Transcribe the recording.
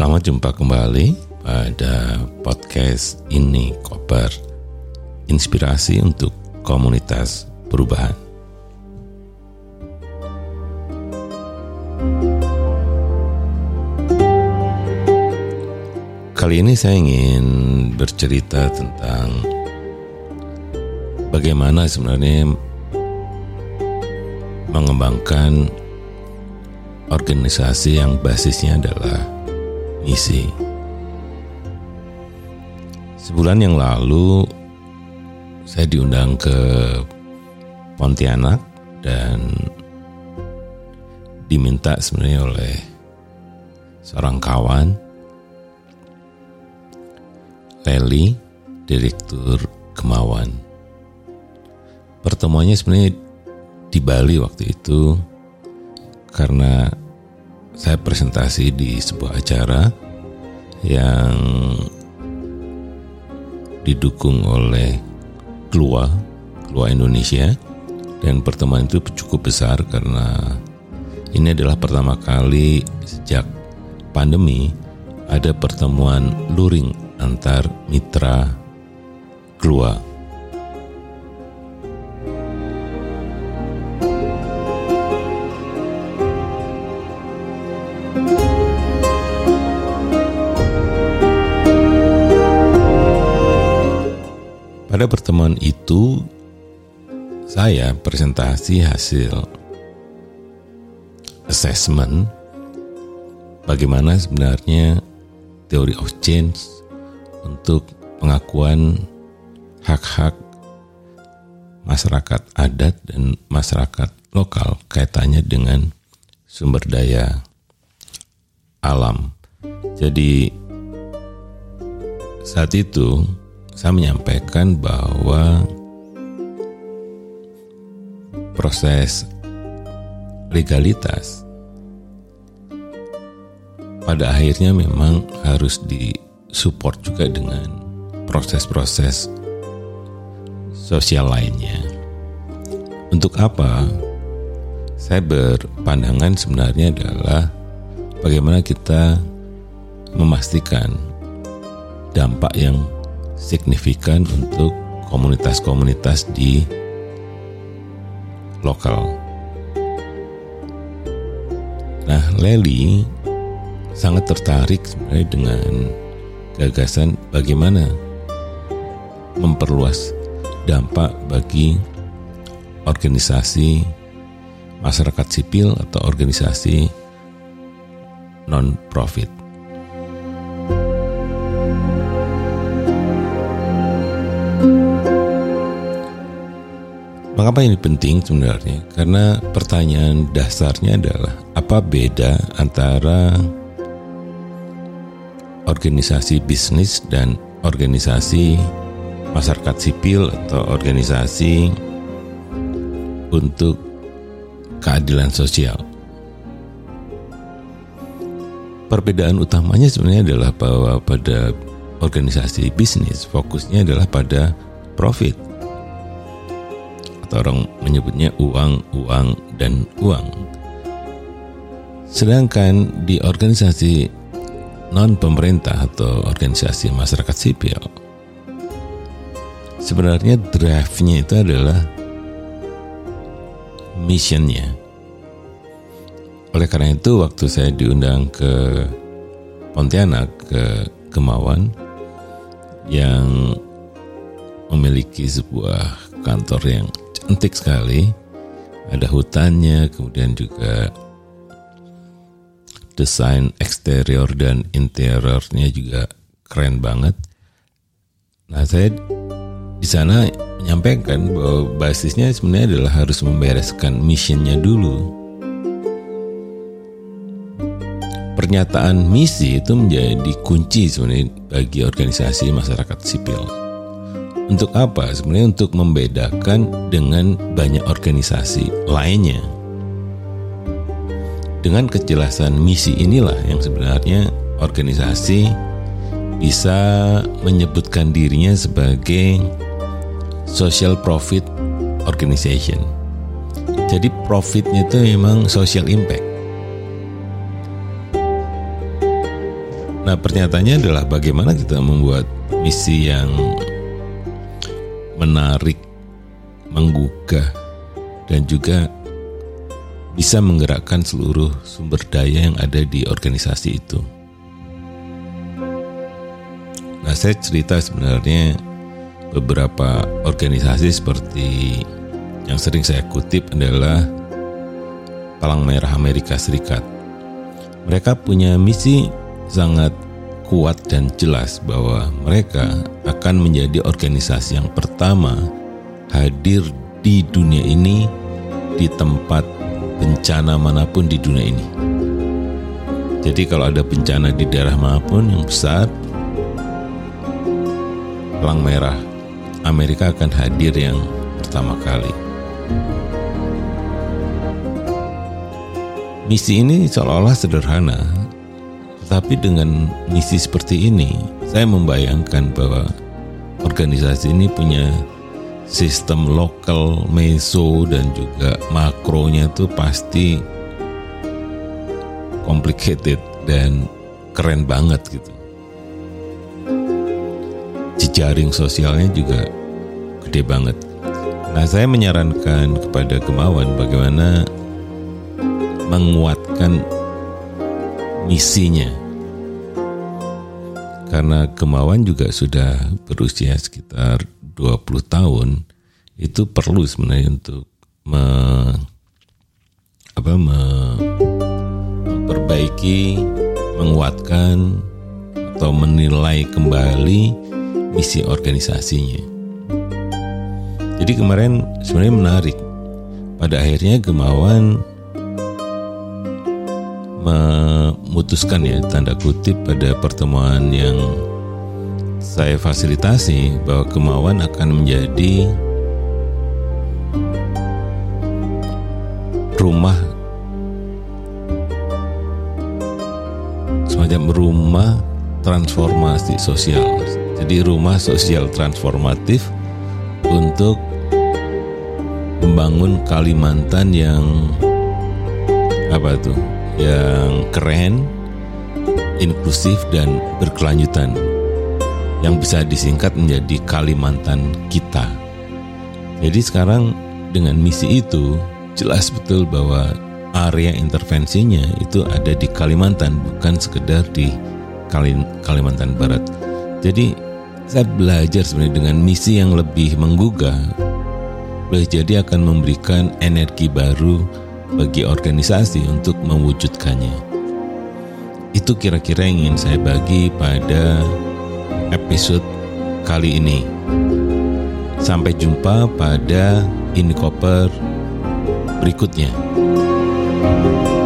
Selamat jumpa kembali pada podcast ini Koper Inspirasi untuk komunitas perubahan. Kali ini saya ingin bercerita tentang bagaimana sebenarnya mengembangkan organisasi yang basisnya adalah misi. Sebulan yang lalu saya diundang ke Pontianak dan diminta sebenarnya oleh seorang kawan Leli, Direktur Kemauan. Pertemuannya sebenarnya di Bali waktu itu karena saya presentasi di sebuah acara yang didukung oleh Klua, Klua Indonesia. Dan pertemuan itu cukup besar karena ini adalah pertama kali sejak pandemi ada pertemuan luring antar mitra Klua Pada pertemuan itu, saya presentasi hasil assessment bagaimana sebenarnya teori of change untuk pengakuan hak-hak masyarakat adat dan masyarakat lokal kaitannya dengan sumber daya alam. Jadi saat itu saya menyampaikan bahwa proses legalitas pada akhirnya memang harus disupport juga dengan proses-proses sosial lainnya. Untuk apa? Saya berpandangan sebenarnya adalah bagaimana kita memastikan dampak yang signifikan untuk komunitas-komunitas di lokal. Nah, Leli sangat tertarik sebenarnya dengan gagasan bagaimana memperluas dampak bagi organisasi masyarakat sipil atau organisasi non-profit. Mengapa ini penting sebenarnya? Karena pertanyaan dasarnya adalah apa beda antara organisasi bisnis dan organisasi masyarakat sipil atau organisasi untuk keadilan sosial. Perbedaan utamanya sebenarnya adalah bahwa pada organisasi bisnis fokusnya adalah pada profit atau orang menyebutnya uang, uang, dan uang. Sedangkan di organisasi non pemerintah atau organisasi masyarakat sipil, sebenarnya drive-nya itu adalah missionnya. Oleh karena itu waktu saya diundang ke Pontianak ke Kemauan yang memiliki sebuah kantor yang cantik sekali. Ada hutannya, kemudian juga desain eksterior dan interiornya juga keren banget. Nah, saya di sana menyampaikan bahwa basisnya sebenarnya adalah harus membereskan misinya dulu. Pernyataan misi itu menjadi kunci sebenarnya bagi organisasi masyarakat sipil. Untuk apa? Sebenarnya untuk membedakan dengan banyak organisasi lainnya. Dengan kejelasan misi inilah yang sebenarnya organisasi bisa menyebutkan dirinya sebagai social profit organization. Jadi profitnya itu memang social impact. Nah, pernyataannya adalah bagaimana kita membuat misi yang menarik, menggugah, dan juga bisa menggerakkan seluruh sumber daya yang ada di organisasi itu. Nah, saya cerita sebenarnya beberapa organisasi seperti yang sering saya kutip adalah Palang Merah Amerika Serikat. Mereka punya misi sangat kuat dan jelas bahwa mereka akan menjadi organisasi yang pertama hadir di dunia ini di tempat bencana mana pun di dunia ini. Jadi kalau ada bencana di daerah mana pun yang besar, Pelang Merah Amerika akan hadir yang pertama kali. Misi ini seolah-olah sederhana, tapi dengan misi seperti ini, saya membayangkan bahwa organisasi ini punya sistem lokal, meso, dan juga makronya itu pasti complicated dan keren banget gitu. Jejaring sosialnya juga gede banget. Nah, saya menyarankan kepada Kemawan bagaimana menguatkan misinya karena kemauan juga sudah berusia sekitar 20 tahun itu perlu sebenarnya untuk me, apa, me, memperbaiki, menguatkan atau menilai kembali misi organisasinya. Jadi kemarin sebenarnya menarik. Pada akhirnya Gemawan memutuskan ya tanda kutip pada pertemuan yang saya fasilitasi bahwa kemauan akan menjadi rumah semacam rumah transformasi sosial. Jadi rumah sosial transformatif untuk membangun Kalimantan yang apa tuh yang keren, inklusif dan berkelanjutan yang bisa disingkat menjadi Kalimantan kita. Jadi sekarang dengan misi itu jelas betul bahwa area intervensinya itu ada di Kalimantan bukan sekedar di Kalimantan Barat. Jadi saya belajar sebenarnya dengan misi yang lebih menggugah boleh jadi akan memberikan energi baru bagi organisasi untuk mewujudkannya. Itu kira-kira yang ingin saya bagi pada episode kali ini. Sampai jumpa pada Ini Koper berikutnya. thank you